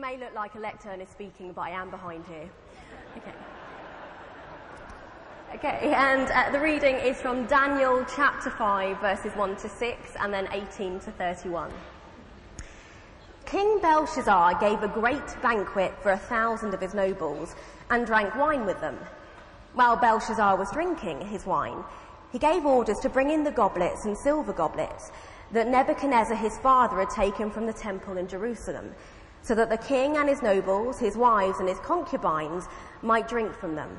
It may look like a lectern is speaking, but I am behind here. Okay. Okay, and uh, the reading is from Daniel chapter 5, verses 1 to 6, and then 18 to 31. King Belshazzar gave a great banquet for a thousand of his nobles and drank wine with them. While Belshazzar was drinking his wine, he gave orders to bring in the goblets and silver goblets that Nebuchadnezzar his father had taken from the temple in Jerusalem, so that the king and his nobles, his wives and his concubines might drink from them.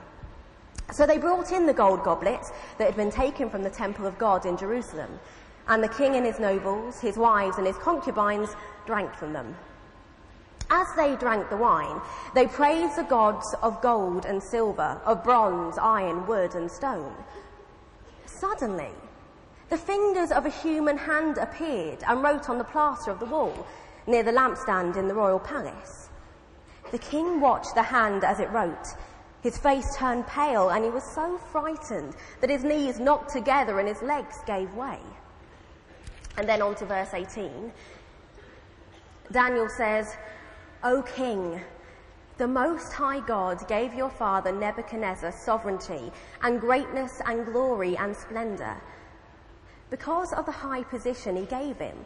So they brought in the gold goblets that had been taken from the temple of God in Jerusalem, and the king and his nobles, his wives and his concubines drank from them. As they drank the wine, they praised the gods of gold and silver, of bronze, iron, wood, and stone. Suddenly, the fingers of a human hand appeared and wrote on the plaster of the wall near the lampstand in the royal palace. The king watched the hand as it wrote. His face turned pale and he was so frightened that his knees knocked together and his legs gave way. And then on to verse 18. Daniel says, O king, the Most High God gave your father Nebuchadnezzar sovereignty and greatness and glory and splendor. Because of the high position he gave him,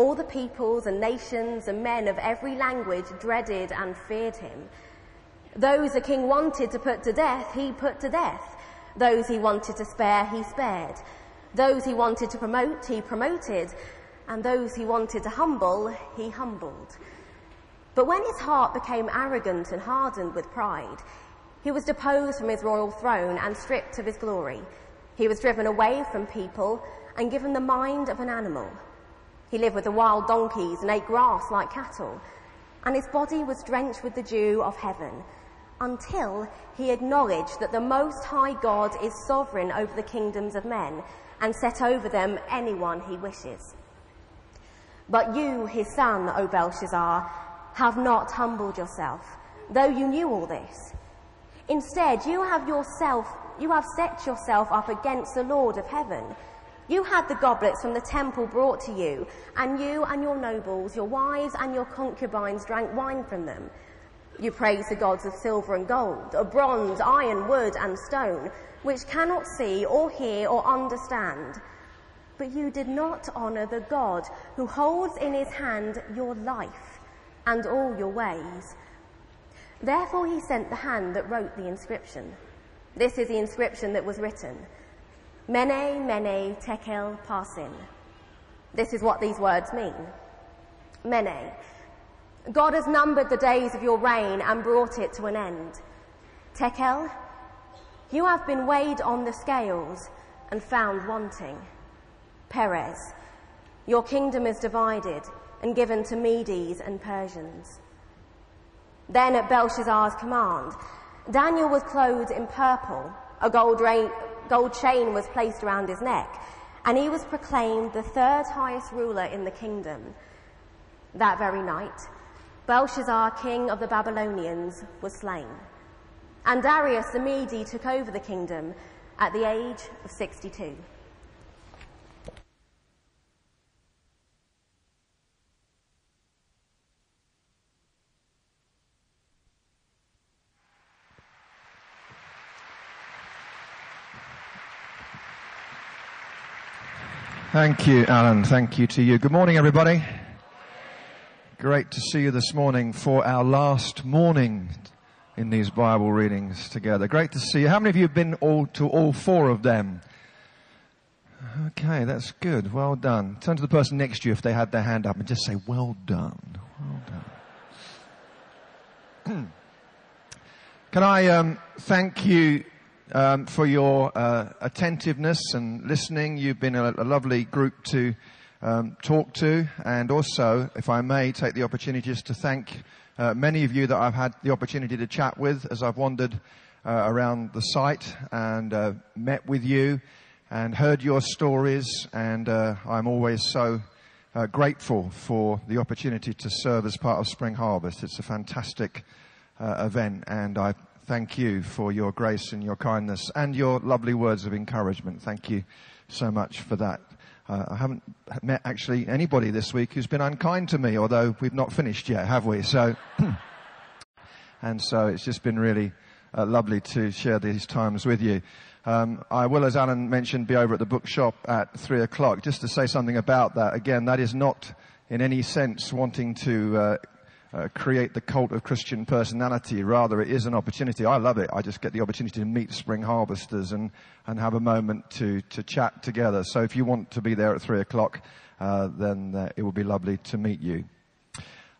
all the peoples and nations and men of every language dreaded and feared him. Those the king wanted to put to death, he put to death. Those he wanted to spare, he spared. Those he wanted to promote, he promoted. And those he wanted to humble, he humbled. But when his heart became arrogant and hardened with pride, he was deposed from his royal throne and stripped of his glory. He was driven away from people and given the mind of an animal. He lived with the wild donkeys and ate grass like cattle, and his body was drenched with the dew of heaven until he acknowledged that the Most High God is sovereign over the kingdoms of men and set over them anyone he wishes. But you, his son, O Belshazzar, have not humbled yourself, though you knew all this. Instead, you have yourself, you have set yourself up against the Lord of heaven. You had the goblets from the temple brought to you, and you and your nobles, your wives and your concubines drank wine from them. You praise the gods of silver and gold, of bronze, iron, wood, and stone, which cannot see or hear or understand. But you did not honor the God who holds in his hand your life and all your ways. Therefore he sent the hand that wrote the inscription. This is the inscription that was written. Mene, mene, tekel, parsin. This is what these words mean. Mene. God has numbered the days of your reign and brought it to an end. Tekel. You have been weighed on the scales and found wanting. Peres. Your kingdom is divided and given to Medes and Persians. Then at Belshazzar's command, Daniel was clothed in purple, a gold, rain, gold chain was placed around his neck, and he was proclaimed the third highest ruler in the kingdom. That very night, Belshazzar, king of the Babylonians, was slain, and Darius the Mede took over the kingdom at the age of 62. Thank you, Alan. Thank you to you. Good morning, everybody. Great to see you this morning for our last morning in these Bible readings together. Great to see you. How many of you have been all to all four of them? Okay, that's good. Well done. Turn to the person next to you if they had their hand up and just say, well done. Well done. Can I um, thank you um, for your uh, attentiveness and listening. You've been a, a lovely group to um, talk to, and also, if I may, take the opportunity just to thank uh, many of you that I've had the opportunity to chat with as I've wandered uh, around the site and uh, met with you and heard your stories. And uh, I'm always so uh, grateful for the opportunity to serve as part of Spring Harvest. It's a fantastic event, and I thank you for your grace and your kindness and your lovely words of encouragement. Thank you so much for that. Uh, I haven't met actually anybody this week who's been unkind to me, although we've not finished yet, have we? So, and so it's just been really uh, lovely to share these times with you. Um, I will, as Alan mentioned, be over at the bookshop at three o'clock. Just to say something about that. Again, that is not in any sense wanting to uh, uh, create the cult of Christian personality. Rather, it is an opportunity. I love it. I just get the opportunity to meet spring harvesters and, and have a moment to, to chat together. So if you want to be there at three o'clock, uh, then uh, it will be lovely to meet you.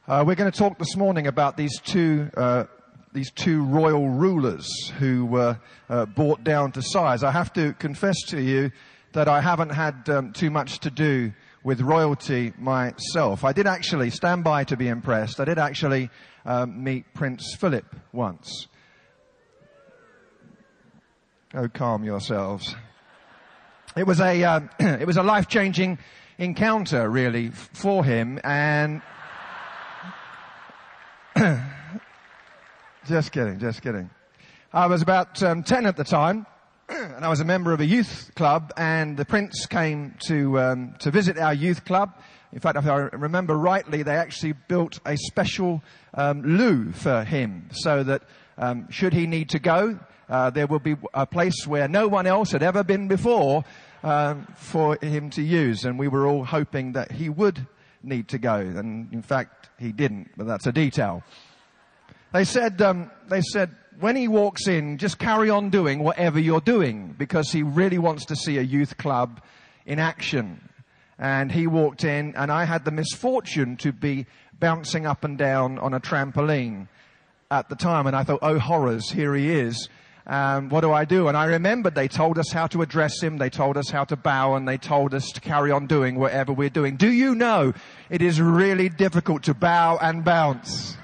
Uh, we're going to talk this morning about these two uh, these two royal rulers who were uh, brought down to size. I have to confess to you that I haven't had um, too much to do with royalty myself. I did actually stand by to be impressed. I did actually um, meet Prince Philip once. Oh, calm yourselves. It was a uh, it was a life changing encounter, really, for him, and. Just kidding, just kidding. I was about um, 10 at the time, and I was a member of a youth club, and the prince came to, um, to visit our youth club. In fact, if I remember rightly, they actually built a special um, loo for him, so that um, should he need to go, uh, there will be a place where no one else had ever been before um, for him to use. And we were all hoping that he would need to go, and in fact, he didn't, but that's a detail. They said, um, they said, when he walks in, just carry on doing whatever you're doing because he really wants to see a youth club in action. And he walked in and I had the misfortune to be bouncing up and down on a trampoline at the time. And I thought, oh horrors, here he is. Um, what do I do? And I remembered they told us how to address him, they told us how to bow, and they told us to carry on doing whatever we're doing. Do you know it is really difficult to bow and bounce?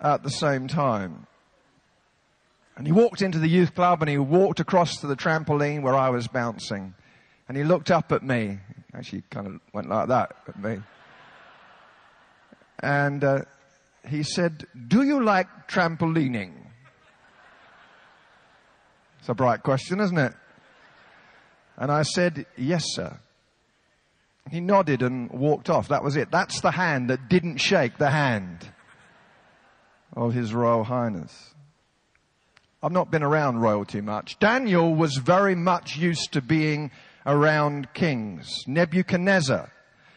At the same time. And he walked into the youth club and he walked across to the trampoline where I was bouncing. And he looked up at me. Actually, kind of went like that at me. And uh, he said, Do you like trampolining? It's a bright question, isn't it? And I said, Yes, sir. He nodded and walked off. That was it. That's the hand that didn't shake the hand of His Royal Highness. I've not been around royalty much. Daniel was very much used to being around kings. Nebuchadnezzar,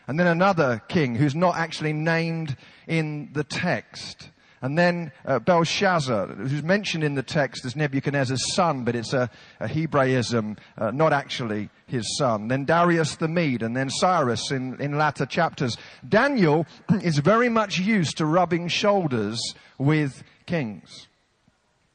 and then another king who's not actually named in the text. And then uh, Belshazzar, who's mentioned in the text as Nebuchadnezzar's son, but it's a, a Hebraism, uh, not actually his son. Then Darius the Mede, and then Cyrus in, in latter chapters. Daniel is very much used to rubbing shoulders with kings.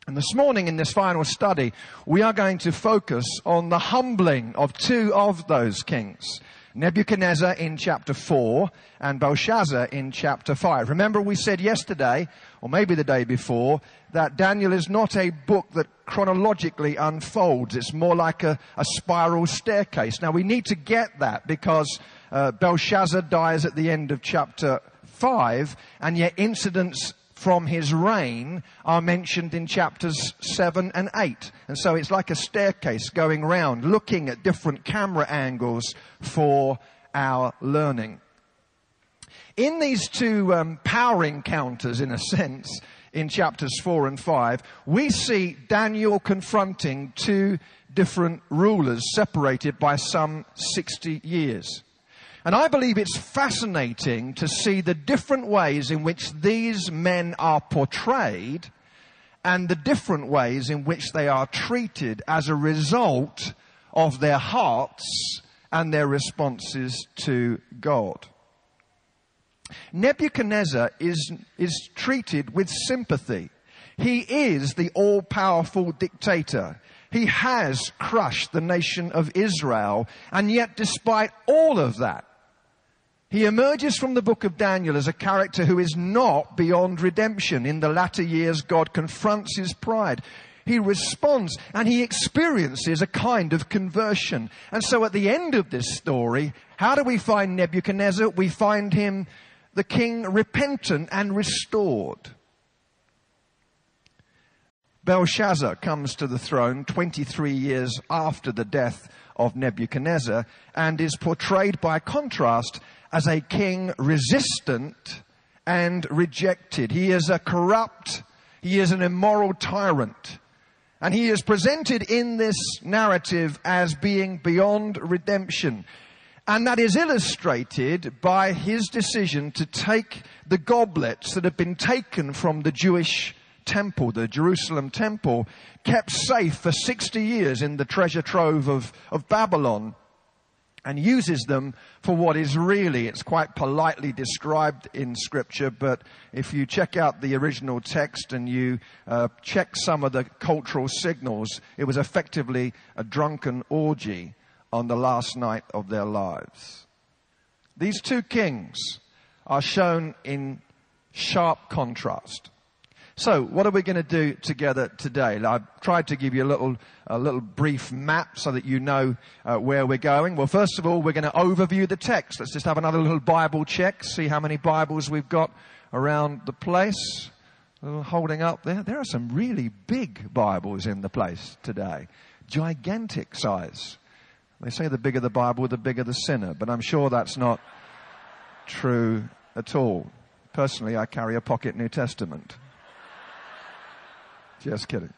And this morning in this final study, we are going to focus on the humbling of two of those kings. Nebuchadnezzar in chapter 4 and Belshazzar in chapter 5. Remember we said yesterday, or maybe the day before, that Daniel is not a book that chronologically unfolds. It's more like a, a spiral staircase. Now we need to get that because uh, Belshazzar dies at the end of chapter 5 and yet incidents from his reign are mentioned in chapters 7 and 8. And so it's like a staircase going round, looking at different camera angles for our learning. In these two um, power encounters, in a sense, in chapters 4 and 5, we see Daniel confronting two different rulers separated by some 60 years. And I believe it's fascinating to see the different ways in which these men are portrayed and the different ways in which they are treated as a result of their hearts and their responses to God. Nebuchadnezzar is, is treated with sympathy. He is the all-powerful dictator. He has crushed the nation of Israel. And yet, despite all of that, he emerges from the book of Daniel as a character who is not beyond redemption. In the latter years, God confronts his pride. He responds and he experiences a kind of conversion. And so at the end of this story, how do we find Nebuchadnezzar? We find him, the king, repentant and restored. Belshazzar comes to the throne 23 years after the death of Nebuchadnezzar and is portrayed by contrast as a king resistant and rejected. He is a corrupt, he is an immoral tyrant. And he is presented in this narrative as being beyond redemption. And that is illustrated by his decision to take the goblets that have been taken from the Jewish temple, the Jerusalem temple, kept safe for 60 years in the treasure trove of, of Babylon and uses them for what is really, it's quite politely described in scripture, but if you check out the original text and you uh, check some of the cultural signals, it was effectively a drunken orgy on the last night of their lives. These two kings are shown in sharp contrast. So, what are we going to do together today? I've tried to give you a little, a little brief map so that you know uh, where we're going. Well, first of all, we're going to overview the text. Let's just have another little Bible check, see how many Bibles we've got around the place. Holding up there. There are some really big Bibles in the place today. Gigantic size. They say the bigger the Bible, the bigger the sinner, but I'm sure that's not true at all. Personally, I carry a pocket New Testament. Just kidding.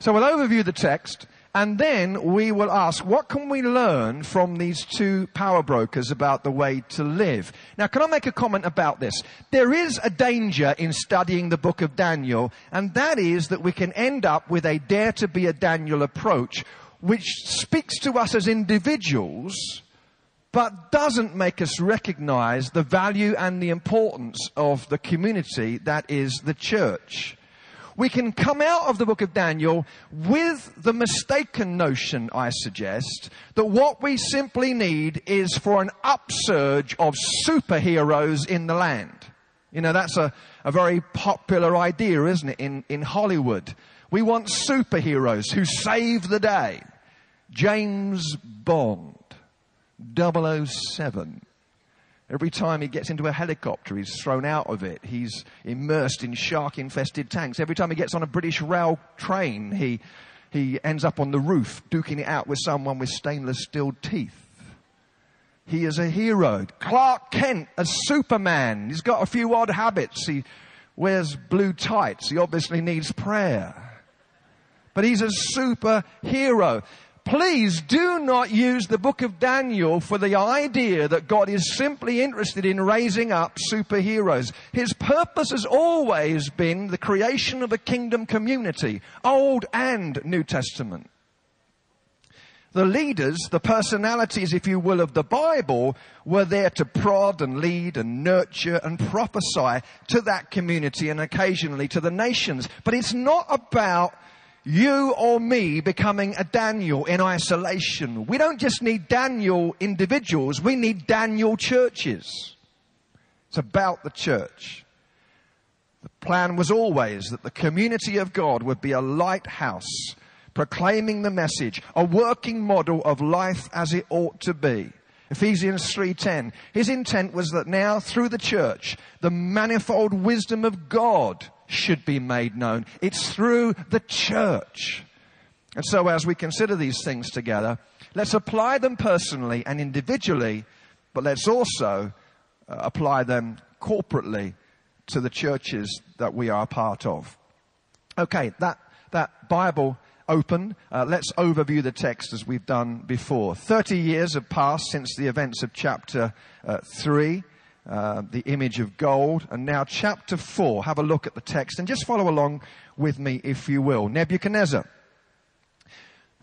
So we'll overview the text and then we will ask, what can we learn from these two power brokers about the way to live? Now, can I make a comment about this? There is a danger in studying the book of Daniel, and that is that we can end up with a dare to be a Daniel approach, which speaks to us as individuals, but doesn't make us recognize the value and the importance of the community that is the church we can come out of the book of Daniel with the mistaken notion, I suggest, that what we simply need is for an upsurge of superheroes in the land. You know, that's a, a very popular idea, isn't it, in, in Hollywood. We want superheroes who save the day. James Bond, 007. Every time he gets into a helicopter, he's thrown out of it. He's immersed in shark infested tanks. Every time he gets on a British rail train, he, he ends up on the roof duking it out with someone with stainless steel teeth. He is a hero. Clark Kent, a Superman. He's got a few odd habits. He wears blue tights. He obviously needs prayer. But he's a superhero please do not use the book of Daniel for the idea that God is simply interested in raising up superheroes. His purpose has always been the creation of a kingdom community, Old and New Testament. The leaders, the personalities, if you will, of the Bible were there to prod and lead and nurture and prophesy to that community and occasionally to the nations. But it's not about you or me becoming a Daniel in isolation. We don't just need Daniel individuals, we need Daniel churches. It's about the church. The plan was always that the community of God would be a lighthouse proclaiming the message, a working model of life as it ought to be. Ephesians 3:10. His intent was that now through the church, the manifold wisdom of God should be made known. It's through the church. And so as we consider these things together, let's apply them personally and individually, but let's also uh, apply them corporately to the churches that we are part of. Okay, that, that Bible open. Uh, let's overview the text as we've done before. 30 years have passed since the events of chapter uh, 3. Uh, the image of gold. And now, chapter 4, have a look at the text and just follow along with me, if you will. Nebuchadnezzar.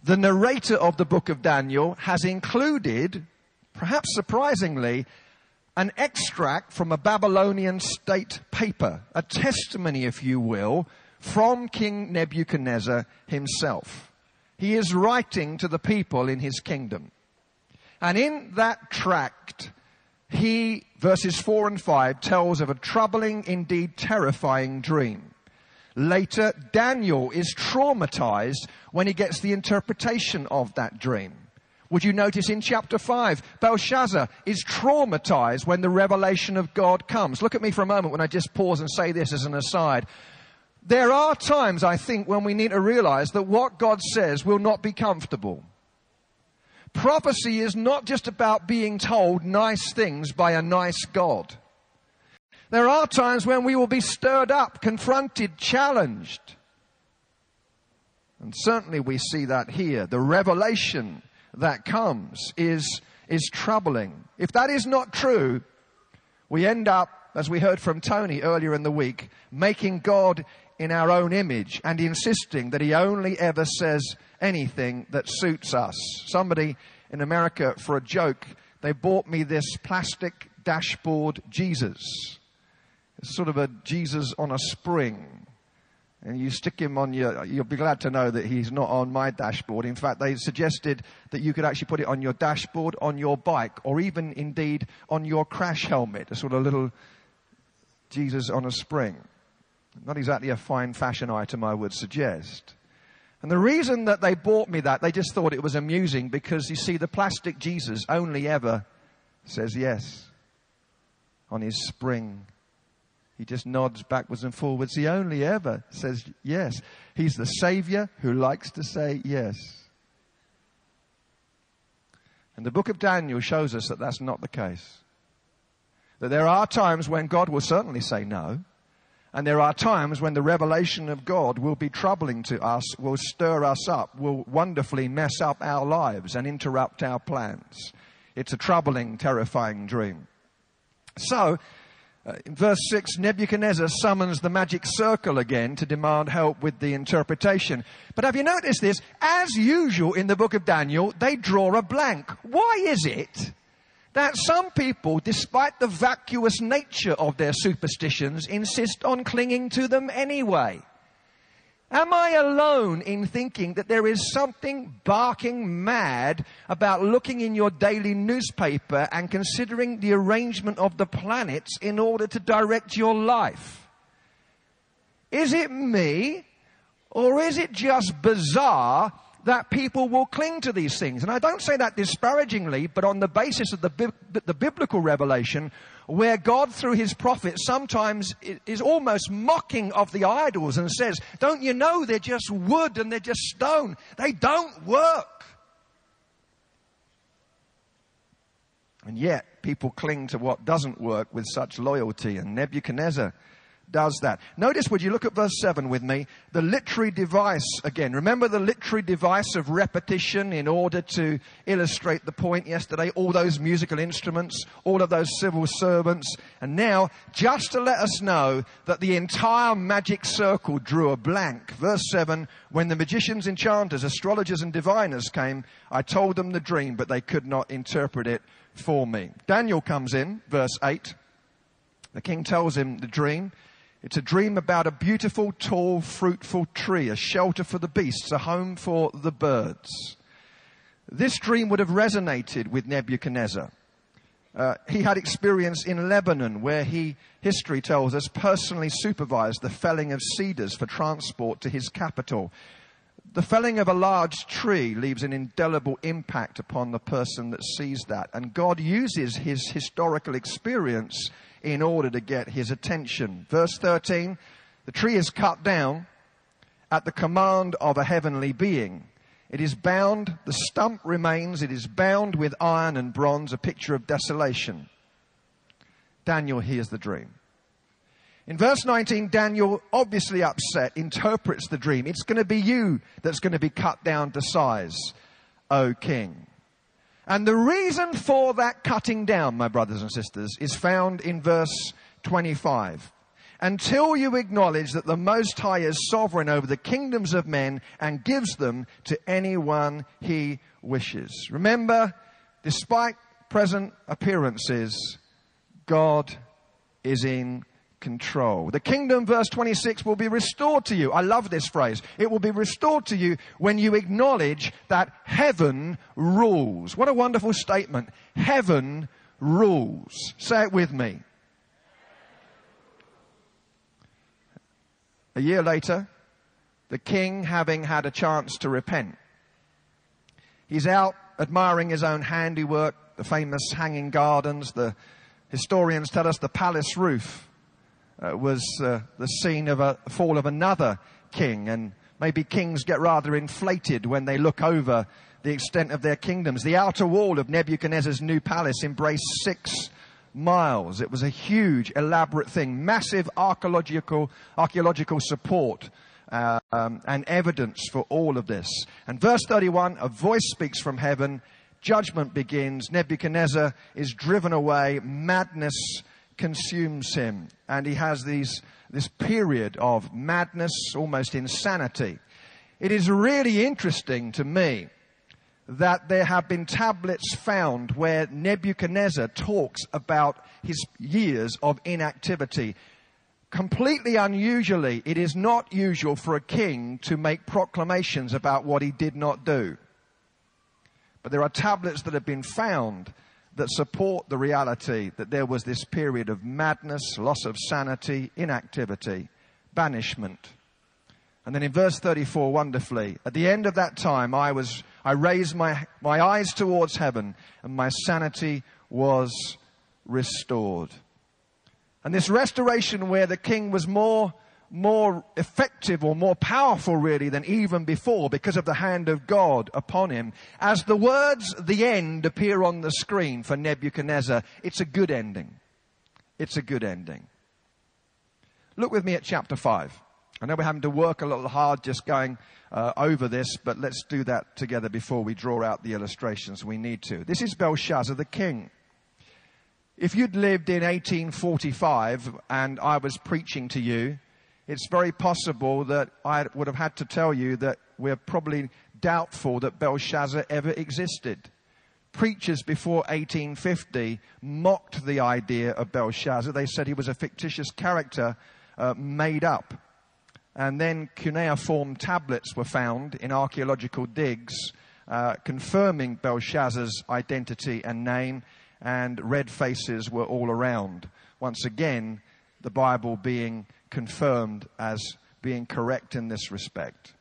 The narrator of the book of Daniel has included, perhaps surprisingly, an extract from a Babylonian state paper, a testimony, if you will, from King Nebuchadnezzar himself. He is writing to the people in his kingdom. And in that tract, he, verses 4 and 5, tells of a troubling, indeed terrifying dream. Later, Daniel is traumatized when he gets the interpretation of that dream. Would you notice in chapter 5, Belshazzar is traumatized when the revelation of God comes. Look at me for a moment when I just pause and say this as an aside. There are times, I think, when we need to realize that what God says will not be comfortable. Prophecy is not just about being told nice things by a nice God. There are times when we will be stirred up, confronted, challenged. And certainly we see that here. The revelation that comes is, is troubling. If that is not true, we end up, as we heard from Tony earlier in the week, making God in our own image and insisting that he only ever says anything that suits us. Somebody in America, for a joke, they bought me this plastic dashboard Jesus. It's sort of a Jesus on a spring. And you stick him on your, you'll be glad to know that he's not on my dashboard. In fact, they suggested that you could actually put it on your dashboard, on your bike, or even indeed on your crash helmet, a sort of little Jesus on a spring. Not exactly a fine fashion item, I would suggest. And the reason that they bought me that, they just thought it was amusing because you see, the plastic Jesus only ever says yes on his spring. He just nods backwards and forwards. He only ever says yes. He's the Savior who likes to say yes. And the book of Daniel shows us that that's not the case. That there are times when God will certainly say no. And there are times when the revelation of God will be troubling to us, will stir us up, will wonderfully mess up our lives and interrupt our plans. It's a troubling, terrifying dream. So, uh, in verse 6, Nebuchadnezzar summons the magic circle again to demand help with the interpretation. But have you noticed this? As usual in the book of Daniel, they draw a blank. Why is it that some people, despite the vacuous nature of their superstitions, insist on clinging to them anyway. Am I alone in thinking that there is something barking mad about looking in your daily newspaper and considering the arrangement of the planets in order to direct your life? Is it me? Or is it just bizarre that people will cling to these things. And I don't say that disparagingly, but on the basis of the, the biblical revelation, where God, through his prophet, sometimes is almost mocking of the idols and says, Don't you know they're just wood and they're just stone? They don't work. And yet, people cling to what doesn't work with such loyalty. And Nebuchadnezzar does that. Notice, would you look at verse 7 with me? The literary device again. Remember the literary device of repetition in order to illustrate the point yesterday? All those musical instruments, all of those civil servants. And now, just to let us know that the entire magic circle drew a blank. Verse 7 When the magicians, enchanters, astrologers, and diviners came, I told them the dream, but they could not interpret it for me. Daniel comes in, verse 8. The king tells him the dream. It's a dream about a beautiful, tall, fruitful tree, a shelter for the beasts, a home for the birds. This dream would have resonated with Nebuchadnezzar. Uh, he had experience in Lebanon, where he, history tells us, personally supervised the felling of cedars for transport to his capital. The felling of a large tree leaves an indelible impact upon the person that sees that. And God uses his historical experience in order to get his attention. Verse 13, the tree is cut down at the command of a heavenly being. It is bound, the stump remains, it is bound with iron and bronze, a picture of desolation. Daniel hears the dream. In verse 19, Daniel, obviously upset, interprets the dream. It's going to be you that's going to be cut down to size, O king. And the reason for that cutting down, my brothers and sisters, is found in verse 25. Until you acknowledge that the Most High is sovereign over the kingdoms of men and gives them to anyone he wishes. Remember, despite present appearances, God is in control. The kingdom, verse 26, will be restored to you. I love this phrase. It will be restored to you when you acknowledge that heaven rules. What a wonderful statement. Heaven rules. Say it with me. A year later, the king having had a chance to repent, he's out admiring his own handiwork, the famous hanging gardens, the historians tell us the palace roof uh, was uh, the scene of a fall of another king. And maybe kings get rather inflated when they look over the extent of their kingdoms. The outer wall of Nebuchadnezzar's new palace embraced six miles. It was a huge, elaborate thing, massive archaeological, archaeological support. Uh, um, and evidence for all of this. And verse 31, a voice speaks from heaven, judgment begins, Nebuchadnezzar is driven away, madness consumes him, and he has these, this period of madness, almost insanity. It is really interesting to me that there have been tablets found where Nebuchadnezzar talks about his years of inactivity. Completely unusually, it is not usual for a king to make proclamations about what he did not do. But there are tablets that have been found that support the reality that there was this period of madness, loss of sanity, inactivity, banishment. And then in verse 34, wonderfully, at the end of that time, I was, I raised my, my eyes towards heaven and my sanity was restored. And this restoration where the king was more, more effective or more powerful really than even before because of the hand of God upon him. As the words the end appear on the screen for Nebuchadnezzar, it's a good ending. It's a good ending. Look with me at chapter 5. I know we're having to work a little hard just going uh, over this, but let's do that together before we draw out the illustrations we need to. This is Belshazzar the king. If you'd lived in 1845 and I was preaching to you, it's very possible that I would have had to tell you that we're probably doubtful that Belshazzar ever existed. Preachers before 1850 mocked the idea of Belshazzar. They said he was a fictitious character uh, made up. And then cuneiform tablets were found in archaeological digs uh, confirming Belshazzar's identity and name, and red faces were all around. Once again, the Bible being confirmed as being correct in this respect.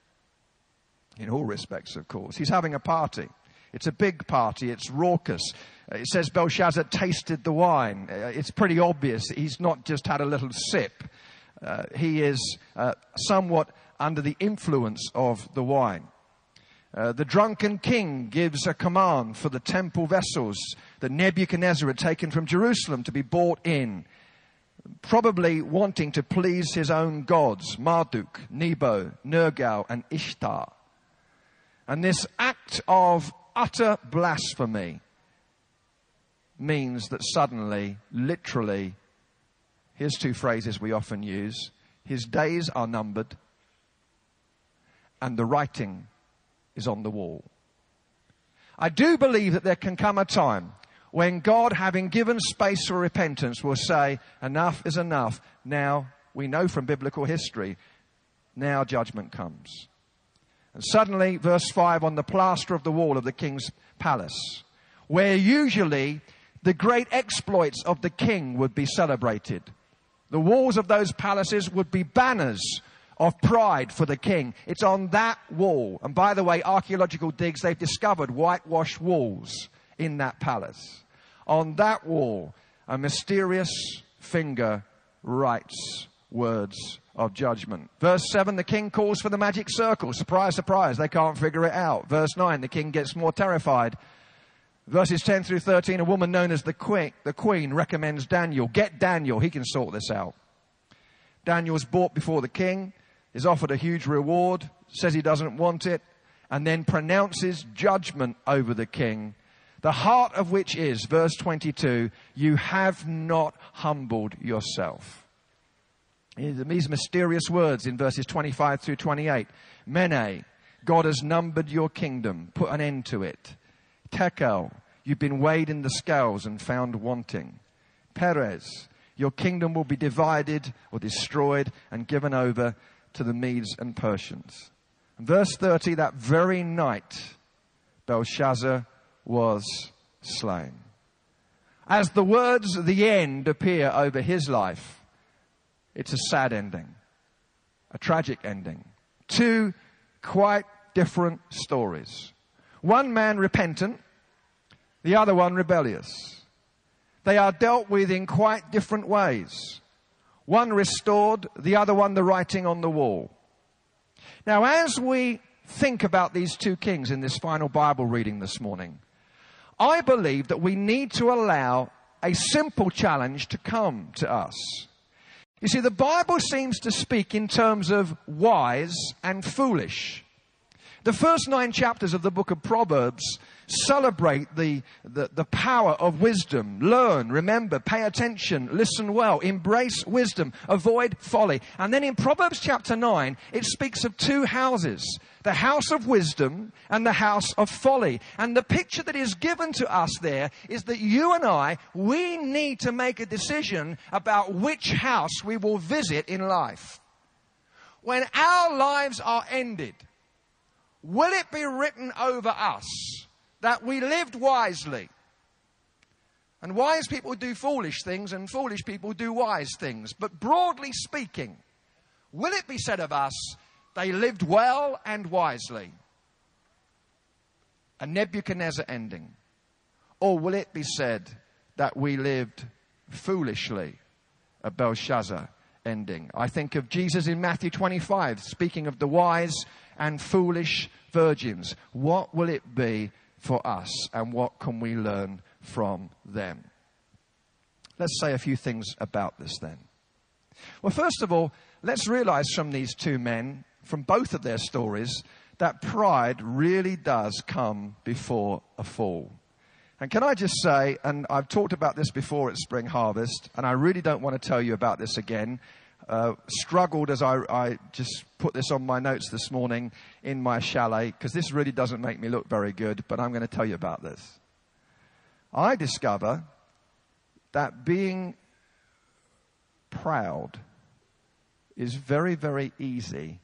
In all respects, of course. He's having a party. It's a big party. It's raucous. It says Belshazzar tasted the wine. Uh, it's pretty obvious he's not just had a little sip uh, he is uh, somewhat under the influence of the wine. Uh, the drunken king gives a command for the temple vessels that Nebuchadnezzar had taken from Jerusalem to be brought in, probably wanting to please his own gods, Marduk, Nebo, Nergal, and Ishtar. And this act of utter blasphemy means that suddenly, literally, Here's two phrases we often use His days are numbered, and the writing is on the wall. I do believe that there can come a time when God, having given space for repentance, will say, Enough is enough. Now, we know from biblical history, now judgment comes. And suddenly, verse 5 on the plaster of the wall of the king's palace, where usually the great exploits of the king would be celebrated. The walls of those palaces would be banners of pride for the king. It's on that wall. And by the way, archaeological digs, they've discovered whitewashed walls in that palace. On that wall, a mysterious finger writes words of judgment. Verse 7, the king calls for the magic circle. Surprise, surprise, they can't figure it out. Verse 9, the king gets more terrified. Verses 10 through 13, a woman known as the queen, the queen recommends Daniel. Get Daniel, he can sort this out. Daniel is brought before the king, is offered a huge reward, says he doesn't want it, and then pronounces judgment over the king. The heart of which is, verse 22, you have not humbled yourself. These mysterious words in verses 25 through 28. Mene, God has numbered your kingdom, put an end to it. Tekel, you've been weighed in the scales and found wanting. Peres, your kingdom will be divided or destroyed and given over to the Medes and Persians. Verse 30, that very night, Belshazzar was slain. As the words the end appear over his life, it's a sad ending, a tragic ending. Two quite different stories. One man repentant, the other one rebellious. They are dealt with in quite different ways. One restored, the other one the writing on the wall. Now, as we think about these two kings in this final Bible reading this morning, I believe that we need to allow a simple challenge to come to us. You see, the Bible seems to speak in terms of wise and foolish. The first nine chapters of the book of Proverbs celebrate the, the, the, power of wisdom. Learn, remember, pay attention, listen well, embrace wisdom, avoid folly. And then in Proverbs chapter 9, it speaks of two houses the house of wisdom and the house of folly. And the picture that is given to us there is that you and I, we need to make a decision about which house we will visit in life. When our lives are ended, will it be written over us that we lived wisely? And wise people do foolish things, and foolish people do wise things. But broadly speaking, will it be said of us, they lived well and wisely? A Nebuchadnezzar ending. Or will it be said that we lived foolishly? A Belshazzar ending. I think of Jesus in Matthew 25, speaking of the wise and foolish virgins. What will it be for us, and what can we learn from them? Let's say a few things about this then. Well, first of all, let's realize from these two men, from both of their stories, that pride really does come before a fall. And can I just say, and I've talked about this before at Spring Harvest, and I really don't want to tell you about this again, uh, struggled as I, I, just put this on my notes this morning in my chalet because this really doesn't make me look very good, but I'm going to tell you about this. I discover that being proud is very, very easy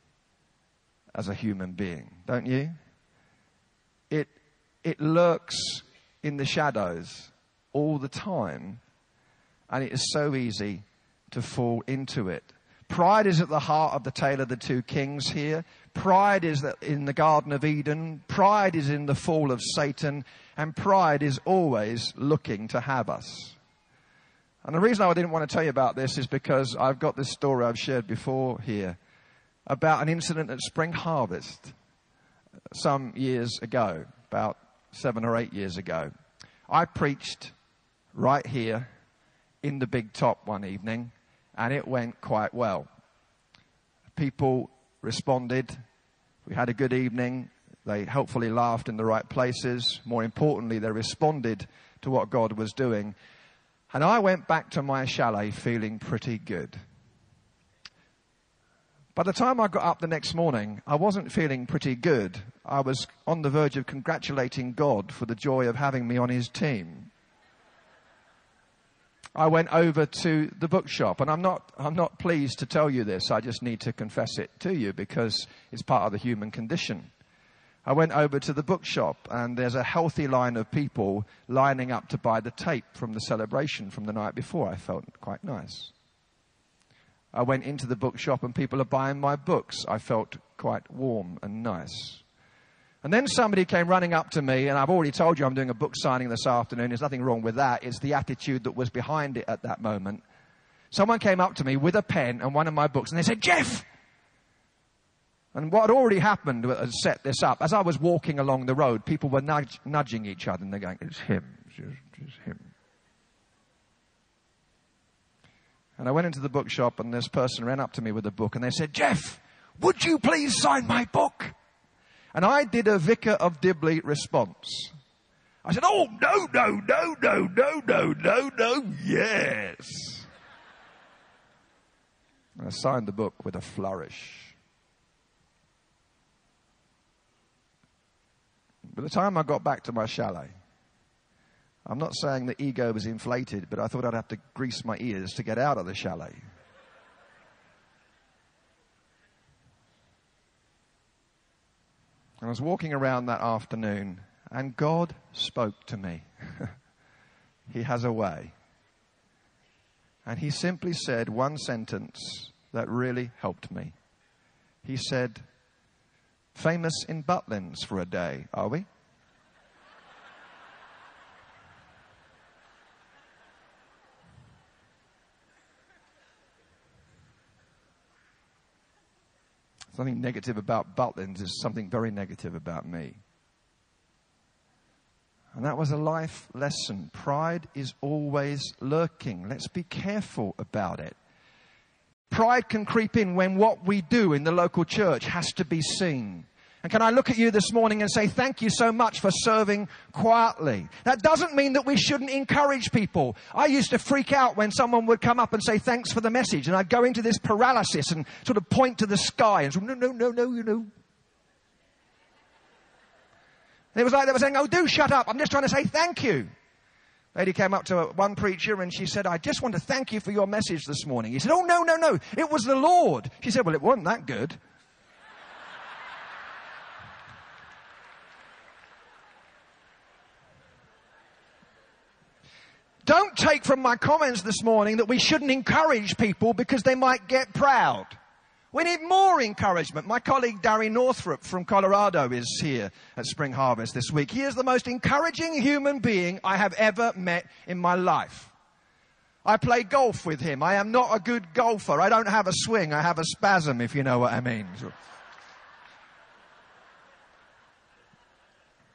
as a human being, don't you? It, it lurks in the shadows all the time, and it is so easy to fall into it. Pride is at the heart of the tale of the two kings here. Pride is in the Garden of Eden. Pride is in the fall of Satan. And pride is always looking to have us. And the reason I didn't want to tell you about this is because I've got this story I've shared before here about an incident at Spring Harvest some years ago, about seven or eight years ago. I preached right here in the big top one evening and it went quite well. People responded. We had a good evening. They helpfully laughed in the right places. More importantly, they responded to what God was doing. And I went back to my chalet feeling pretty good. By the time I got up the next morning, I wasn't feeling pretty good. I was on the verge of congratulating God for the joy of having me on his team. I went over to the bookshop, and I'm not, I'm not pleased to tell you this. I just need to confess it to you because it's part of the human condition. I went over to the bookshop, and there's a healthy line of people lining up to buy the tape from the celebration from the night before. I felt quite nice. I went into the bookshop, and people are buying my books. I felt quite warm and nice. And then somebody came running up to me, and I've already told you I'm doing a book signing this afternoon. There's nothing wrong with that. It's the attitude that was behind it at that moment. Someone came up to me with a pen and one of my books, and they said, Jeff! And what had already happened had set this up. As I was walking along the road, people were nudge, nudging each other, and they're going, It's him. It's him. And I went into the bookshop, and this person ran up to me with a book, and they said, Jeff, would you please sign my book? And I did a Vicar of Dibley response. I said, Oh, no, no, no, no, no, no, no, no, yes. And I signed the book with a flourish. By the time I got back to my chalet, I'm not saying the ego was inflated, but I thought I'd have to grease my ears to get out of the chalet. I was walking around that afternoon and God spoke to me. he has a way. And he simply said one sentence that really helped me. He said, Famous in Butlins for a day, are we? Something negative about Butlins, is something very negative about me. And that was a life lesson. Pride is always lurking. Let's be careful about it. Pride can creep in when what we do in the local church has to be seen. And can I look at you this morning and say thank you so much for serving quietly? That doesn't mean that we shouldn't encourage people. I used to freak out when someone would come up and say thanks for the message and I'd go into this paralysis and sort of point to the sky and say, no, no, no, no, you know. it was like they were saying, oh, do shut up. I'm just trying to say thank you. Lady came up to one preacher and she said, I just want to thank you for your message this morning. He said, oh, no, no, no. It was the Lord. She said, well, it wasn't that good. Don't take from my comments this morning that we shouldn't encourage people because they might get proud. We need more encouragement. My colleague Dary Northrop from Colorado is here at Spring Harvest this week. He is the most encouraging human being I have ever met in my life. I play golf with him. I am not a good golfer. I don't have a swing. I have a spasm, if you know what I mean.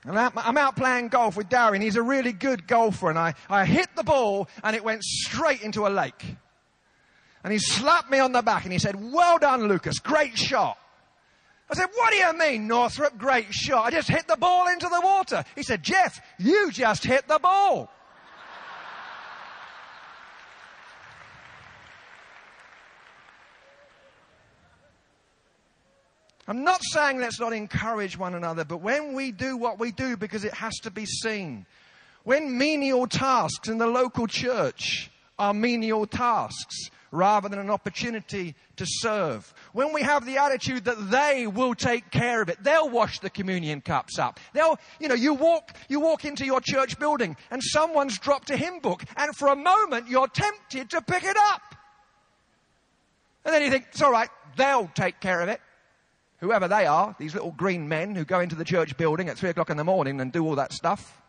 And I'm out playing golf with Darren. He's a really good golfer. And I, I hit the ball and it went straight into a lake. And he slapped me on the back and he said, Well done, Lucas. Great shot. I said, What do you mean, Northrop? Great shot. I just hit the ball into the water. He said, Jeff, you just hit the ball. I'm not saying let's not encourage one another, but when we do what we do because it has to be seen, when menial tasks in the local church are menial tasks rather than an opportunity to serve, when we have the attitude that they will take care of it, they'll wash the communion cups up. They'll, you know, you walk, you walk into your church building and someone's dropped a hymn book and for a moment you're tempted to pick it up. And then you think, it's alright, they'll take care of it whoever they are, these little green men who go into the church building at three o'clock in the morning and do all that stuff.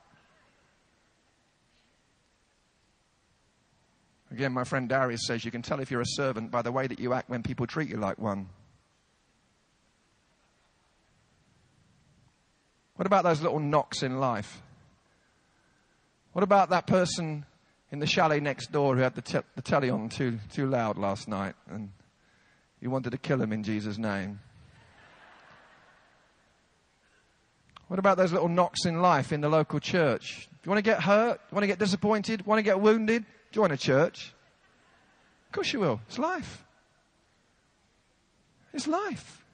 Again, my friend Darius says you can tell if you're a servant by the way that you act when people treat you like one. What about those little knocks in life? What about that person in the chalet next door who had the, te- the telly on too, too loud last night and you wanted to kill him in Jesus' name? What about those little knocks in life in the local church? Do you want to get hurt? Do you want to get disappointed? Do you Want to get wounded? Join a church. Of course you will. It's life. It's life.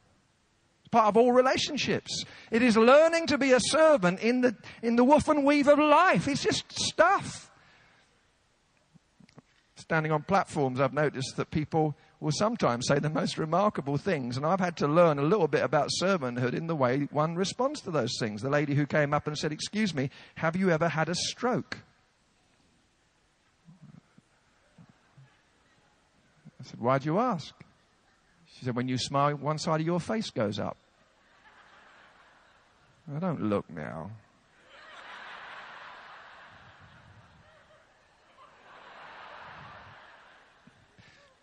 It's part of all relationships. It is learning to be a servant in the, in the woof and weave of life. It's just stuff. Standing on platforms, I've noticed that people will sometimes say the most remarkable things. And I've had to learn a little bit about servanthood in the way one responds to those things. The lady who came up and said, Excuse me, have you ever had a stroke? I said, Why do you ask? She said, When you smile, one side of your face goes up. I don't look now.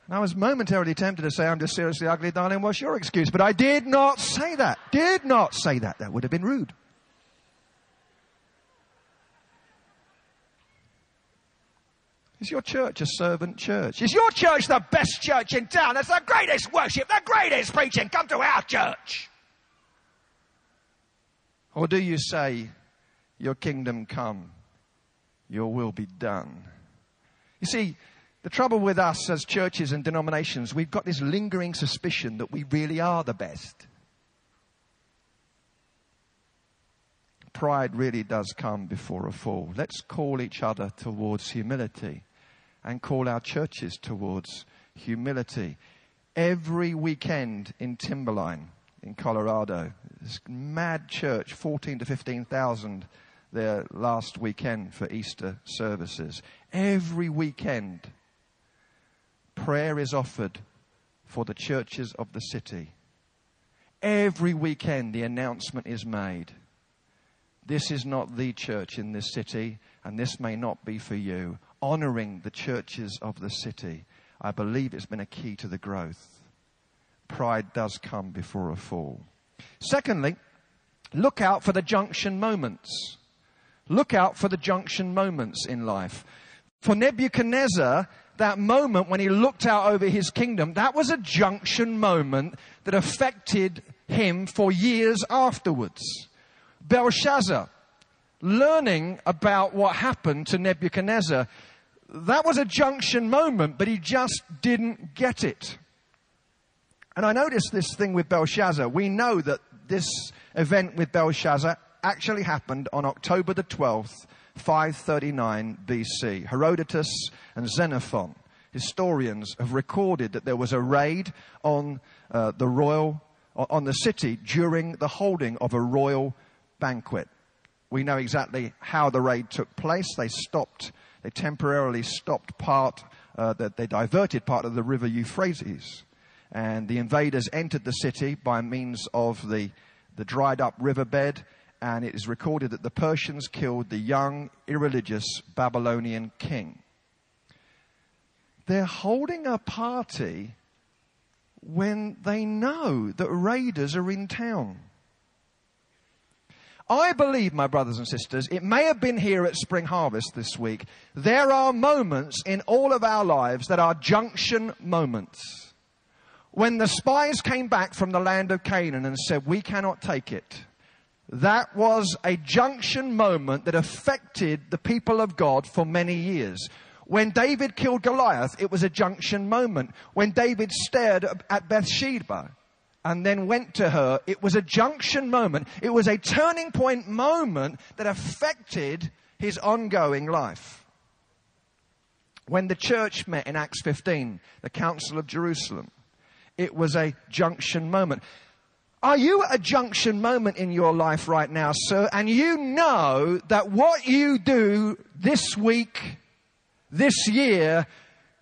And I was momentarily tempted to say, I'm just seriously ugly, darling, what's your excuse? But I did not say that. Did not say that. That would have been rude. Is your church a servant church? Is your church the best church in town? That's the greatest worship, the greatest preaching. Come to our church. Or do you say, Your kingdom come, your will be done? You see, the trouble with us as churches and denominations, we've got this lingering suspicion that we really are the best. Pride really does come before a fall. Let's call each other towards humility and call our churches towards humility. Every weekend in Timberline, in Colorado, this mad church, 14 to 15,000 there last weekend for Easter services. Every weekend, prayer is offered for the churches of the city. Every weekend, the announcement is made. This is not the church in this city, and this may not be for you. Honoring the churches of the city, I believe it's been a key to the growth. Pride does come before a fall. Secondly, look out for the junction moments. Look out for the junction moments in life. For Nebuchadnezzar, that moment when he looked out over his kingdom, that was a junction moment that affected him for years afterwards. Belshazzar, learning about what happened to Nebuchadnezzar, that was a junction moment, but he just didn't get it. And I noticed this thing with Belshazzar. We know that this event with Belshazzar actually happened on October the 12th, 539 BC. Herodotus and Xenophon, historians, have recorded that there was a raid on uh, the royal, on the city during the holding of a royal banquet. We know exactly how the raid took place. They stopped, they temporarily stopped part, uh, that they diverted part of the river Euphrates. And the invaders entered the city by means of the, the dried up riverbed. And it is recorded that the Persians killed the young, irreligious Babylonian king. They're holding a party when they know that raiders are in town. I believe, my brothers and sisters, it may have been here at Spring Harvest this week. There are moments in all of our lives that are junction moments. When the spies came back from the land of Canaan and said, we cannot take it, that was a junction moment that affected the people of God for many years. When David killed Goliath, it was a junction moment. When David stared at Bathsheba, and then went to her. It was a junction moment. It was a turning point moment that affected his ongoing life. When the church met in Acts 15, the Council of Jerusalem, it was a junction moment. Are you at a junction moment in your life right now, sir? And you know that what you do this week, this year,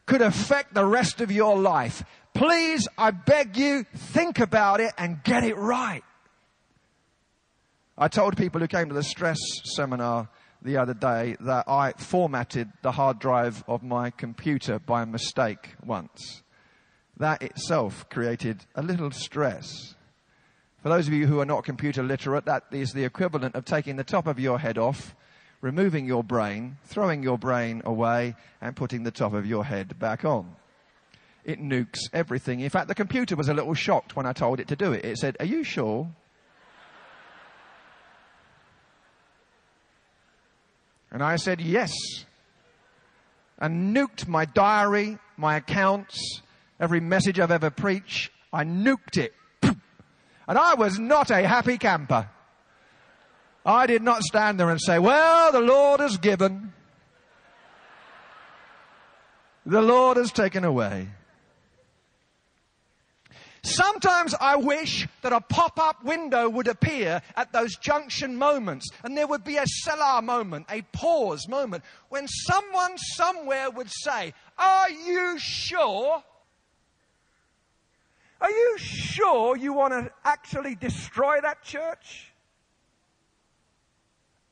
could affect the rest of your life. Please, I beg you, think about it and get it right. I told people who came to the stress seminar the other day that I formatted the hard drive of my computer by mistake once. That itself created a little stress. For those of you who are not computer literate, that is the equivalent of taking the top of your head off, removing your brain, throwing your brain away, and putting the top of your head back on it nukes everything. In fact, the computer was a little shocked when I told it to do it. It said, Are you sure? And I said, Yes. And nuked my diary, my accounts, every message I've ever preached. I nuked it. And I was not a happy camper. I did not stand there and say, Well, the Lord has given. The Lord has taken away. Sometimes I wish that a pop-up window would appear at those junction moments and there would be a selah moment, a pause moment when someone somewhere would say, are you sure? Are you sure you want to actually destroy that church?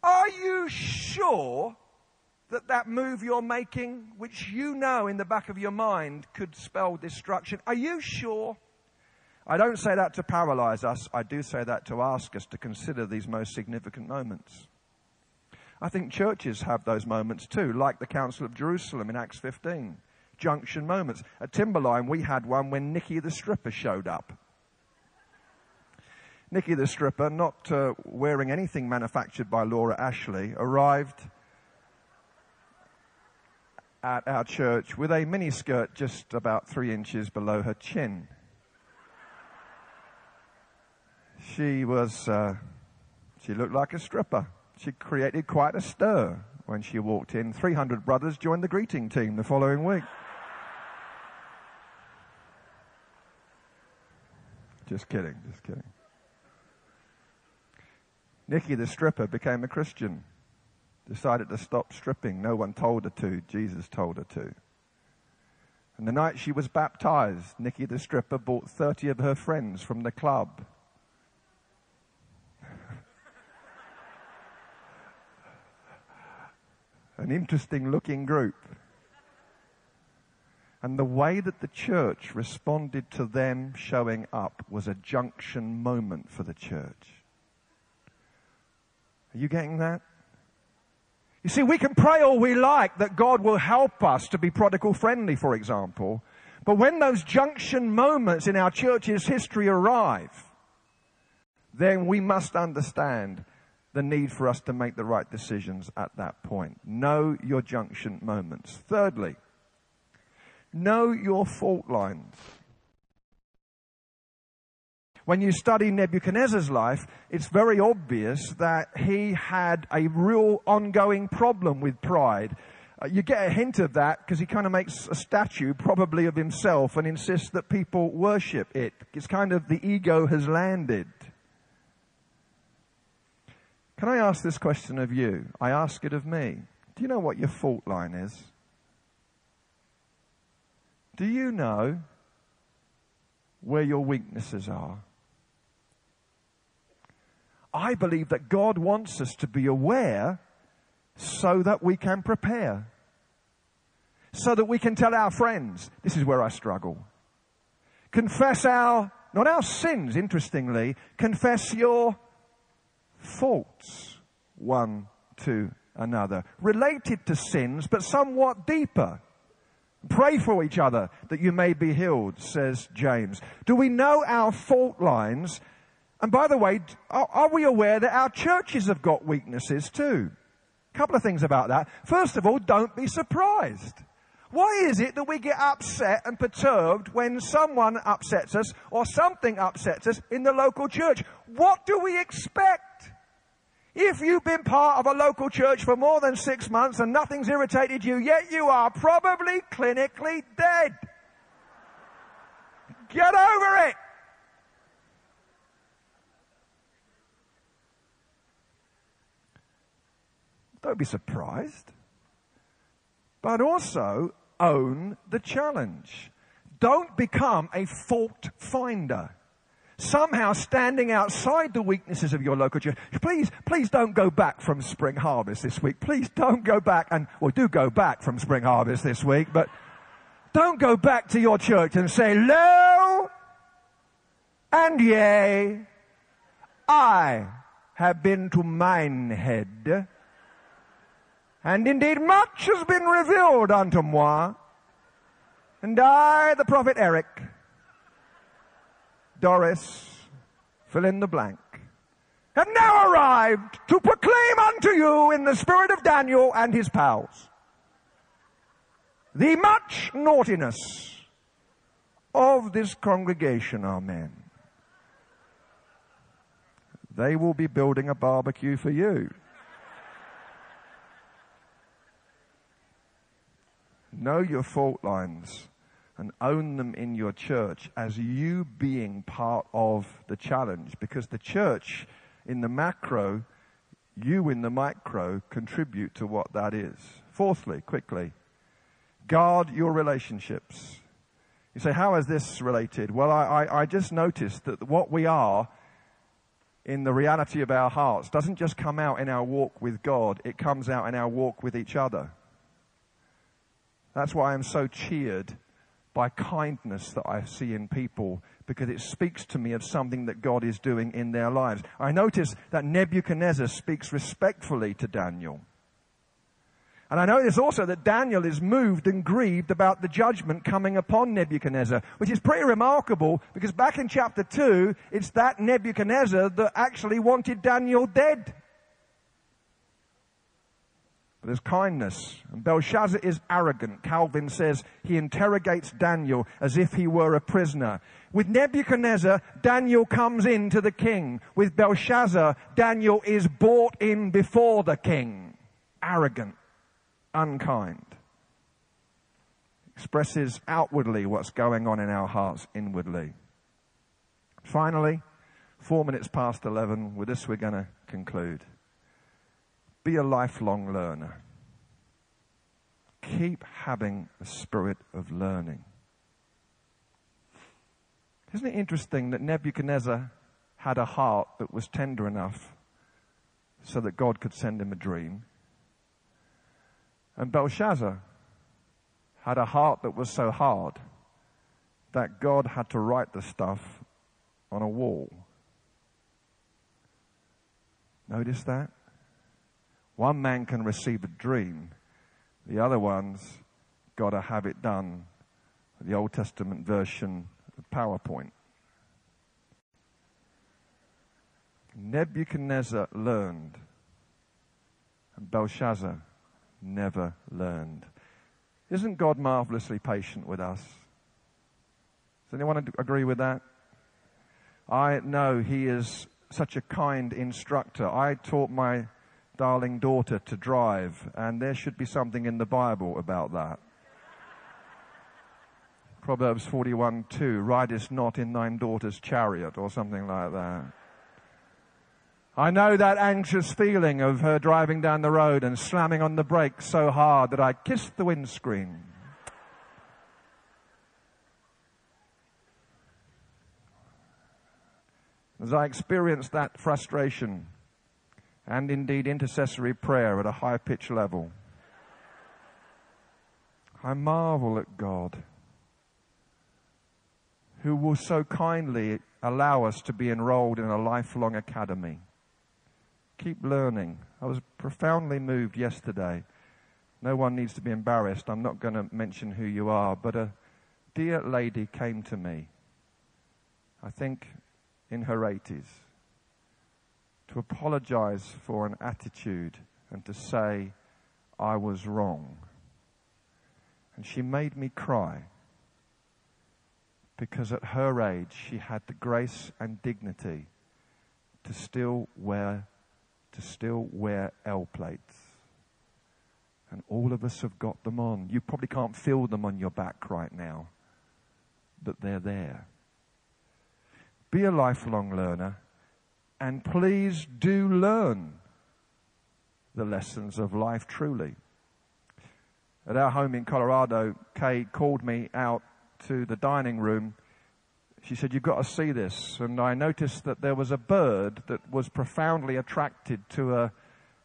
Are you sure that that move you're making, which you know in the back of your mind could spell destruction, are you sure? I don't say that to paralyze us. I do say that to ask us to consider these most significant moments. I think churches have those moments too, like the Council of Jerusalem in Acts 15. Junction moments. At Timberline, we had one when Nikki the stripper showed up. Nikki the stripper, not uh, wearing anything manufactured by Laura Ashley, arrived at our church with a miniskirt just about three inches below her chin. she was, uh, she looked like a stripper. She created quite a stir when she walked in. 300 brothers joined the greeting team the following week. Just kidding, just kidding. Nikki the stripper became a Christian. Decided to stop stripping. No one told her to. Jesus told her to. And the night she was baptized, Nikki the stripper brought 30 of her friends from the club an interesting looking group. And the way that the church responded to them showing up was a junction moment for the church. Are you getting that? You see, we can pray all we like that God will help us to be prodigal friendly, for example. But when those junction moments in our church's history arrive, then we must understand the need for us to make the right decisions at that point. Know your junction moments. Thirdly, know your fault lines. When you study Nebuchadnezzar's life, it's very obvious that he had a real ongoing problem with pride. Uh, you get a hint of that because he kind of makes a statue, probably of himself, and insists that people worship it. It's kind of the ego has landed. Can I ask this question of you? I ask it of me. Do you know what your fault line is? Do you know where your weaknesses are? I believe that God wants us to be aware so that we can prepare. So that we can tell our friends, this is where I struggle. Confess our, not our sins, interestingly, confess your faults one to another. Related to sins, but somewhat deeper. Pray for each other that you may be healed, says James. Do we know our fault lines and by the way, are, we aware that our churches have got weaknesses too? A couple of things about that. First of all, don't be surprised. Why is it that we get upset and perturbed when someone upsets us or something upsets us in the local church? What do we expect? If you've been part of a local church for more than six months and nothing's irritated you yet, you are probably clinically dead. Get over it. Don't be surprised. But also own the challenge. Don't become a fault finder. Somehow standing outside the weaknesses of your local church. Please, please don't go back from spring harvest this week. Please don't go back and, well, do go back from spring harvest this week, but don't go back to your church and say, lo and yea, I have been to Minehead and indeed much has been revealed unto moi. And I, the prophet Eric, Doris, fill in the blank, have now arrived to proclaim unto you in the spirit of Daniel and his pals the much naughtiness of this congregation. Amen. They will be building a barbecue for you. Know your fault lines and own them in your church as you being part of the challenge because the church in the macro, you in the micro contribute to what that is. Fourthly, quickly, guard your relationships. You say, how is this related? Well, I, I, I just noticed that what we are in the reality of our hearts doesn't just come out in our walk with God, it comes out in our walk with each other. That's why I'm so cheered by kindness that I see in people because it speaks to me of something that God is doing in their lives. I notice that Nebuchadnezzar speaks respectfully to Daniel. And I notice also that Daniel is moved and grieved about the judgment coming upon Nebuchadnezzar, which is pretty remarkable because back in chapter 2, it's that Nebuchadnezzar that actually wanted Daniel dead. But there's kindness. And Belshazzar is arrogant. Calvin says he interrogates Daniel as if he were a prisoner. With Nebuchadnezzar, Daniel comes in to the king. With Belshazzar, Daniel is brought in before the king. Arrogant, unkind. Expresses outwardly what's going on in our hearts inwardly. Finally, four minutes past 11, with this we're going to conclude. Be a lifelong learner. Keep having a spirit of learning. Isn't it interesting that Nebuchadnezzar had a heart that was tender enough so that God could send him a dream? And Belshazzar had a heart that was so hard that God had to write the stuff on a wall. Notice that? One man can receive a dream, the other one's got to have it done. The Old Testament version of PowerPoint. Nebuchadnezzar learned, and Belshazzar never learned. Isn't God marvelously patient with us? Does anyone agree with that? I know He is such a kind instructor. I taught my darling daughter to drive, and there should be something in the Bible about that. Proverbs 41 2, ridest not in thine daughter's chariot, or something like that. I know that anxious feeling of her driving down the road and slamming on the brakes so hard that I kissed the windscreen. As I experienced that frustration and indeed intercessory prayer at a high pitch level, I marvel at God who will so kindly allow us to be enrolled in a lifelong academy keep learning. I was profoundly moved yesterday. No one needs to be embarrassed. I'm not going to mention who you are, but a dear lady came to me, I think in her 80s, to apologize for an attitude and to say I was wrong. And she made me cry because at her age she had the grace and dignity to still wear to still wear L plates. And all of us have got them on. You probably can't feel them on your back right now, but they're there. Be a lifelong learner, and please do learn the lessons of life truly. At our home in Colorado, Kay called me out to the dining room she said, You've got to see this. And I noticed that there was a bird that was profoundly attracted to a,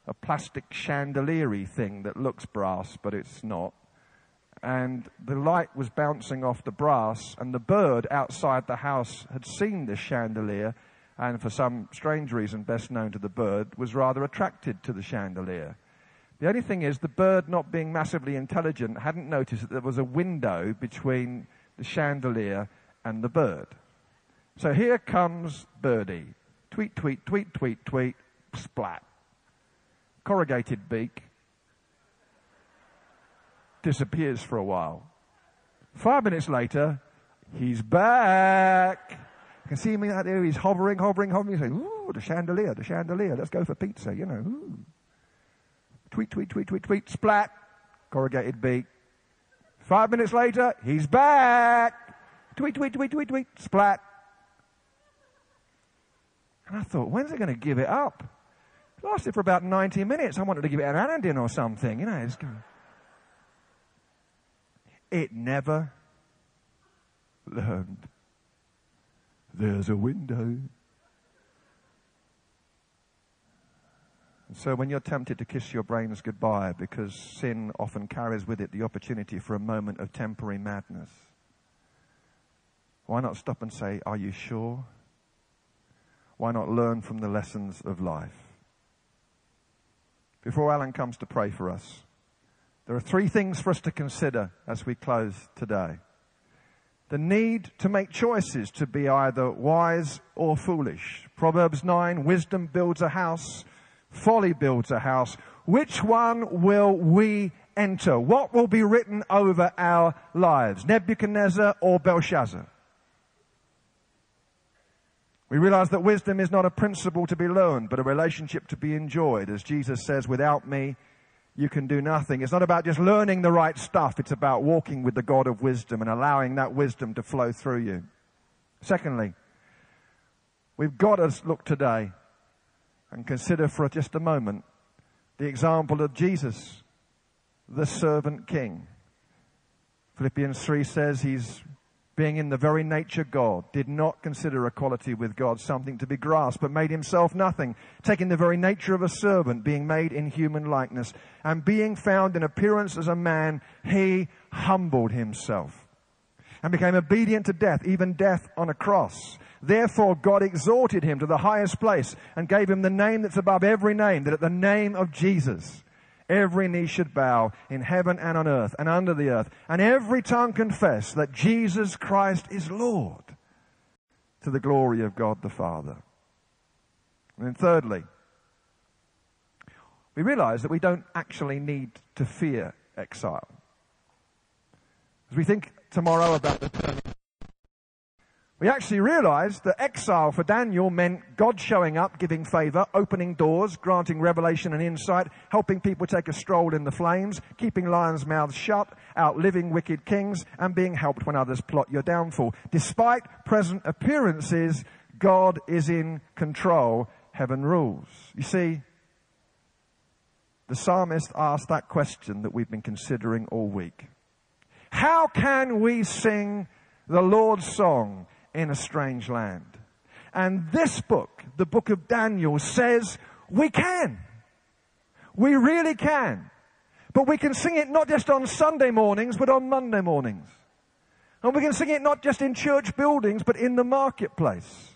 a plastic chandelier thing that looks brass, but it's not. And the light was bouncing off the brass, and the bird outside the house had seen this chandelier, and for some strange reason, best known to the bird, was rather attracted to the chandelier. The only thing is, the bird, not being massively intelligent, hadn't noticed that there was a window between the chandelier and the bird. So here comes Birdie. Tweet, tweet, tweet, tweet, tweet, splat. Corrugated beak. Disappears for a while. Five minutes later, he's back. You can see him out there. He's hovering, hovering, hovering. He's saying, ooh, the chandelier, the chandelier. Let's go for pizza, you know. Ooh. Tweet, tweet, tweet, tweet, tweet, splat. Corrugated beak. Five minutes later, he's back. Tweet, tweet, tweet, tweet, tweet, splat. And I thought, when's it going to give it up? It lasted for about 90 minutes. I wanted to give it an Anadin or something, you know. It's going it never learned. There's a window. So when you're tempted to kiss your brains goodbye because sin often carries with it the opportunity for a moment of temporary madness, why not stop and say, Are you sure? Why not learn from the lessons of life? Before Alan comes to pray for us, there are three things for us to consider as we close today. The need to make choices to be either wise or foolish. Proverbs 9, wisdom builds a house, folly builds a house. Which one will we enter? What will be written over our lives? Nebuchadnezzar or Belshazzar? We realize that wisdom is not a principle to be learned, but a relationship to be enjoyed. As Jesus says, without me, you can do nothing. It's not about just learning the right stuff. It's about walking with the God of wisdom and allowing that wisdom to flow through you. Secondly, we've got to look today and consider for just a moment the example of Jesus, the servant king. Philippians 3 says he's being in the very nature God, did not consider equality with God something to be grasped, but made himself nothing, taking the very nature of a servant, being made in human likeness, and being found in appearance as a man, he humbled himself and became obedient to death, even death on a cross. Therefore God exalted him to the highest place and gave him the name that's above every name, that at the name of Jesus, Every knee should bow in heaven and on earth and under the earth, and every tongue confess that Jesus Christ is Lord to the glory of God the Father. And then thirdly, we realize that we don't actually need to fear exile. As we think tomorrow about the we actually realized that exile for Daniel meant God showing up, giving favor, opening doors, granting revelation and insight, helping people take a stroll in the flames, keeping lions' mouths shut, outliving wicked kings, and being helped when others plot your downfall. Despite present appearances, God is in control. Heaven rules. You see, the psalmist asked that question that we've been considering all week. How can we sing the Lord's song in a strange land. And this book, the book of Daniel, says we can. We really can. But we can sing it not just on Sunday mornings, but on Monday mornings. And we can sing it not just in church buildings, but in the marketplace.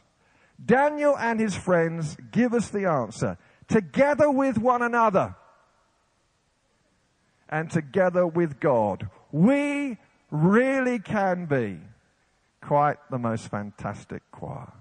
Daniel and his friends give us the answer. Together with one another and together with God, we really can be quite the most fantastic choir.